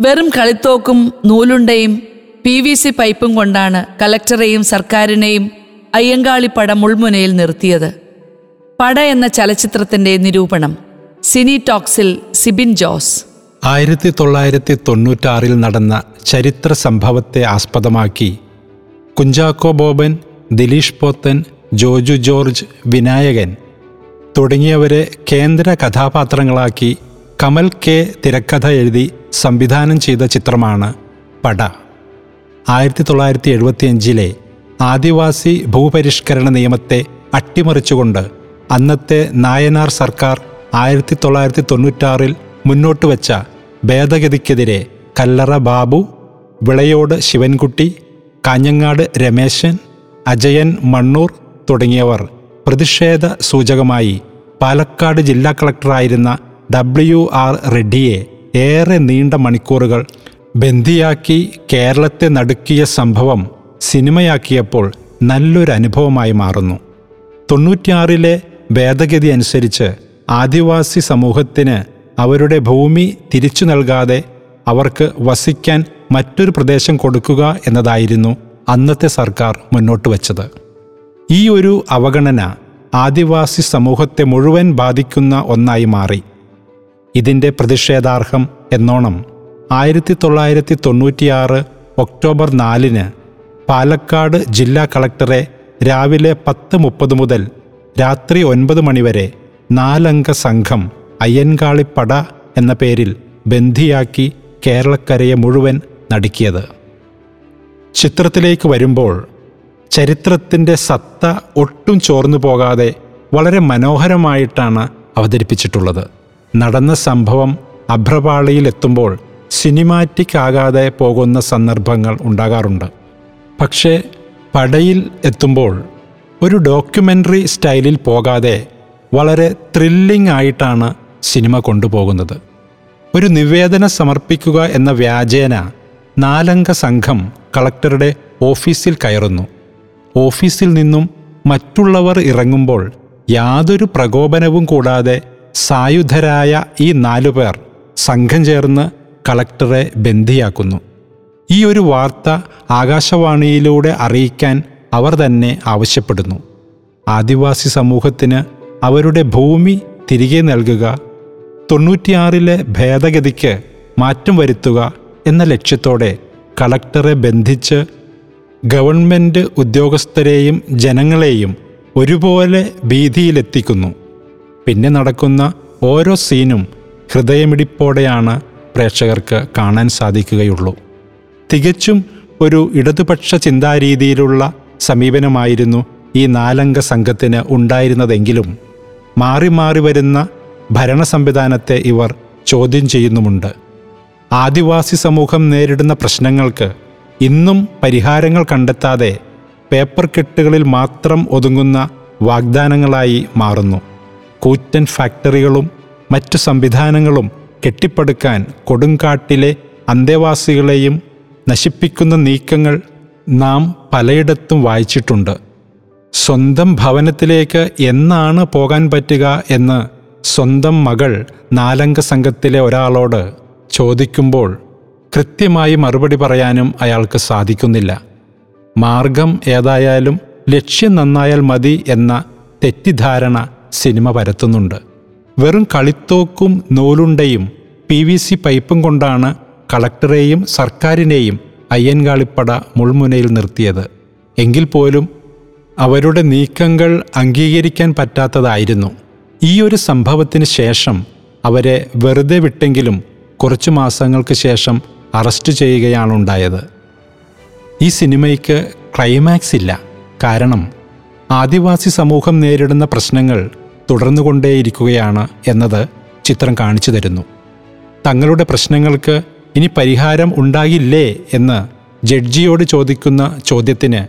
വെറും കളിത്തോക്കും നൂലുണ്ടയും പി വി സി പൈപ്പും കൊണ്ടാണ് കലക്ടറെയും സർക്കാരിനെയും അയ്യങ്കാളിപ്പട മുൾമുനയിൽ നിർത്തിയത്. പട എന്ന ചലച്ചിത്രത്തിന്റെ നിരൂപണം സിനി ടോക്സിൽ സിബിൻ ജോസ്. ആയിരത്തി തൊള്ളായിരത്തി തൊണ്ണൂറ്റാറിൽ നടന്ന ചരിത്ര സംഭവത്തെ ആസ്പദമാക്കി കുഞ്ചാക്കോ ബോബൻ ദിലീഷ് പോത്തൻ ജോജു ജോർജ് വിനായകൻ തുടങ്ങിയവരെ കേന്ദ്ര കഥാപാത്രങ്ങളാക്കി കമൽ കെ. തിരക്കഥ എഴുതി സംവിധാനം ചെയ്ത ചിത്രമാണ് പട. ആയിരത്തി തൊള്ളായിരത്തി എഴുപത്തിയഞ്ചിലെ ആദിവാസി ഭൂപരിഷ്കരണ നിയമത്തെ അട്ടിമറിച്ചുകൊണ്ട് അന്നത്തെ നായനാർ സർക്കാർ ആയിരത്തി തൊള്ളായിരത്തി തൊണ്ണൂറ്റാറിൽ മുന്നോട്ട് വെച്ച ഭേദഗതിക്കെതിരെ കല്ലറ ബാബു വിളയോട് ശിവൻകുട്ടി കാഞ്ഞങ്ങാട് രമേശൻ അജയൻ മണ്ണൂർ തുടങ്ങിയവർ പ്രതിഷേധ സൂചകമായി പാലക്കാട് ജില്ലാ കളക്ടറായിരുന്ന ഡബ്ല്യു ആർ റെഡ്ഡിയെ ഏറെ നീണ്ട മണിക്കൂറുകൾ ബന്ദിയാക്കി കേരളത്തെ നടുക്കിയ സംഭവം സിനിമയാക്കിയപ്പോൾ നല്ലൊരു അനുഭവമായി മാറുന്നു. തൊണ്ണൂറ്റിയാറിലെ ഭേദഗതി അനുസരിച്ച് ആദിവാസി സമൂഹത്തിന് അവരുടെ ഭൂമി തിരിച്ചു നൽകാതെ അവർക്ക് വസിക്കാൻ മറ്റൊരു പ്രദേശം കൊടുക്കുക എന്നതായിരുന്നു അന്നത്തെ സർക്കാർ മുന്നോട്ട് വച്ചത്. ഈ ഒരു അവഗണന ആദിവാസി സമൂഹത്തെ മുഴുവൻ ബാധിക്കുന്ന ഒന്നായി മാറി. ഇതിന്റെ പ്രതിഷേധാർഹം എന്നോണം ആയിരത്തി തൊള്ളായിരത്തി തൊണ്ണൂറ്റിയാറ് ഒക്ടോബർ നാലിന് പാലക്കാട് ജില്ലാ കളക്ടറെ രാവിലെ പത്ത് മുപ്പത് മുതൽ രാത്രി ഒൻപത് മണിവരെ നാലംഗ സംഘം അയ്യൻകാളിപ്പട എന്ന പേരിൽ ബന്ധിയാക്കി കേരളക്കരയെ മുഴുവൻ നടുക്കിയത്. ചിത്രത്തിലേക്ക് വരുമ്പോൾ ചരിത്രത്തിന്റെ സത്ത ഒട്ടും ചോർന്നു പോകാതെ വളരെ മനോഹരമായിട്ടാണ് അവതരിപ്പിച്ചിട്ടുള്ളത്. നടന്ന സംഭവം അഭ്രപാളിയിലെത്തുമ്പോൾ സിനിമാറ്റിക് ആകാതെ പോകുന്ന സന്ദർഭങ്ങൾ ഉണ്ടാകാറുണ്ട്. പക്ഷേ പടയിൽ എത്തുമ്പോൾ ഒരു ഡോക്യുമെന്ററി സ്റ്റൈലിൽ പോകാതെ വളരെ ത്രില്ലിംഗ് ആയിട്ടാണ് സിനിമ കൊണ്ടുപോകുന്നത്. ഒരു നിവേദനം സമർപ്പിക്കുക എന്ന വ്യാജേന നാലംഗ സംഘം കളക്ടറുടെ ഓഫീസിൽ കയറുന്നു. ഓഫീസിൽ നിന്നും മറ്റുള്ളവർ ഇറങ്ങുമ്പോൾ യാതൊരു പ്രകോപനവും കൂടാതെ സായുധരായ ഈ നാലു പേർ സംഘം ചേർന്ന് കളക്ടറെ ബന്ധിയാക്കുന്നു ഈ ഒരു വാർത്ത ആകാശവാണിയിലൂടെ അറിയിക്കാൻ അവർ തന്നെ ആവശ്യപ്പെടുന്നു. ആദിവാസി സമൂഹത്തിന് അവരുടെ ഭൂമി തിരികെ നൽകുക തൊണ്ണൂറ്റിയാറിലെ ഭേദഗതിക്ക് മാറ്റം വരുത്തുക എന്ന ലക്ഷ്യത്തോടെ കളക്ടറെ ബന്ധിച്ച് ഗവൺമെന്റ് ഉദ്യോഗസ്ഥരെയും ജനങ്ങളെയും ഒരുപോലെ ഭീതിയിലെത്തിക്കുന്നു. പിന്നെ നടക്കുന്ന ഓരോ സീനും ഹൃദയമിടിപ്പോടെയാണ് പ്രേക്ഷകർക്ക് കാണാൻ സാധിക്കുകയുള്ളൂ. തികച്ചും ഒരു ഇടതുപക്ഷ ചിന്താരീതിയിലുള്ള സമീപനമായിരുന്നു ഈ നാലംഗ സംഘത്തിന് ഉണ്ടായിരുന്നതെങ്കിലും മാറി മാറി വരുന്ന ഭരണ സംവിധാനത്തെ ഇവർ ചോദ്യം ചെയ്യുന്നുമുണ്ട്. ആദിവാസി സമൂഹം നേരിടുന്ന പ്രശ്നങ്ങൾക്ക് ഇന്നും പരിഹാരങ്ങൾ കണ്ടെത്താതെ പേപ്പർ കെട്ടുകളിൽ മാത്രം ഒതുങ്ങുന്ന വാഗ്ദാനങ്ങളായി മാറുന്നു. കൂറ്റൻ ഫാക്ടറികളും മറ്റു സംവിധാനങ്ങളും കെട്ടിപ്പടുക്കാൻ കൊടുങ്കാട്ടിലെ അന്തേവാസികളെയും നശിപ്പിക്കുന്ന നീക്കങ്ങൾ നാം പലയിടത്തും വായിച്ചിട്ടുണ്ട്. സ്വന്തം ഭവനത്തിലേക്ക് എന്നാണ് പോകാൻ പറ്റുക എന്ന് സ്വന്തം മകൾ നാലംഗ സംഘത്തിലെ ഒരാളോട് ചോദിക്കുമ്പോൾ കൃത്യമായി മറുപടി പറയാനും അയാൾക്ക് സാധിക്കുന്നില്ല. മാർഗം ഏതായാലും ലക്ഷ്യം നന്നായാൽ മതി എന്ന തെറ്റിദ്ധാരണ സിനിമ പരത്തുന്നുണ്ട്. വെറും കളിത്തോക്കും നൂലുണ്ടയും പി വി സി പൈപ്പും കൊണ്ടാണ് കളക്ടറേയും സർക്കാരിനെയും അയ്യൻകാളിപ്പട മുൾമുനയിൽ നിർത്തിയത്. എങ്കിൽ പോലും അവരുടെ നീക്കങ്ങൾ അംഗീകരിക്കാൻ പറ്റാത്തതായിരുന്നു. ഈ ഒരു സംഭവത്തിന് ശേഷം അവരെ വെറുതെ വിട്ടെങ്കിലും കുറച്ചു മാസങ്ങൾക്ക് ശേഷം അറസ്റ്റ് ചെയ്യുകയാണുണ്ടായത് ഈ സിനിമയ്ക്ക് ക്ലൈമാക്സ് ഇല്ല. കാരണം ആദിവാസി സമൂഹം നേരിടുന്ന പ്രശ്നങ്ങൾ തുടർന്നുകൊണ്ടേയിരിക്കുകയാണ് എന്നത് ചിത്രം കാണിച്ചു തരുന്നു. തങ്ങളുടെ പ്രശ്നങ്ങൾക്ക് ഇനി പരിഹാരം ഉണ്ടാകില്ലേ എന്ന് ജഡ്ജിയോട് ചോദിക്കുന്ന ചോദ്യത്തിന്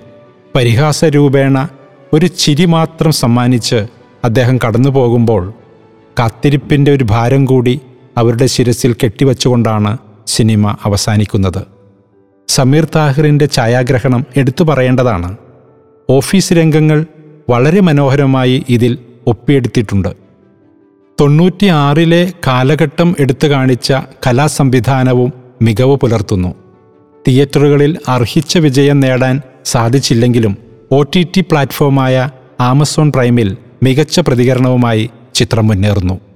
പരിഹാസരൂപേണ ഒരു ചിരി മാത്രം സമ്മാനിച്ച് അദ്ദേഹം കടന്നു പോകുമ്പോൾ കാത്തിരിപ്പിന്റെ ഒരു ഭാരം കൂടി അവരുടെ ശിരസിൽ കെട്ടിവച്ചുകൊണ്ടാണ് സിനിമ അവസാനിക്കുന്നത്. സമീർ താഹിറിന്റെ ഛായാഗ്രഹണം എടുത്തു പറയേണ്ടതാണ്. ഓഫീസ് രംഗങ്ങൾ വളരെ മനോഹരമായി ഇതിൽ ഒപ്പിയെടുത്തിട്ടുണ്ട്. തൊണ്ണൂറ്റിയാറിലെ കാലഘട്ടം എടുത്തു കാണിച്ച കലാസംവിധാനവും മികവ് പുലർത്തുന്നു. തിയേറ്ററുകളിൽ അർഹിച്ച വിജയം നേടാൻ സാധിച്ചില്ലെങ്കിലും ഒ ടി ടി പ്ലാറ്റ്ഫോമായ ആമസോൺ പ്രൈമിൽ മികച്ച പ്രതികരണവുമായി ചിത്രം മുന്നേറുന്നു.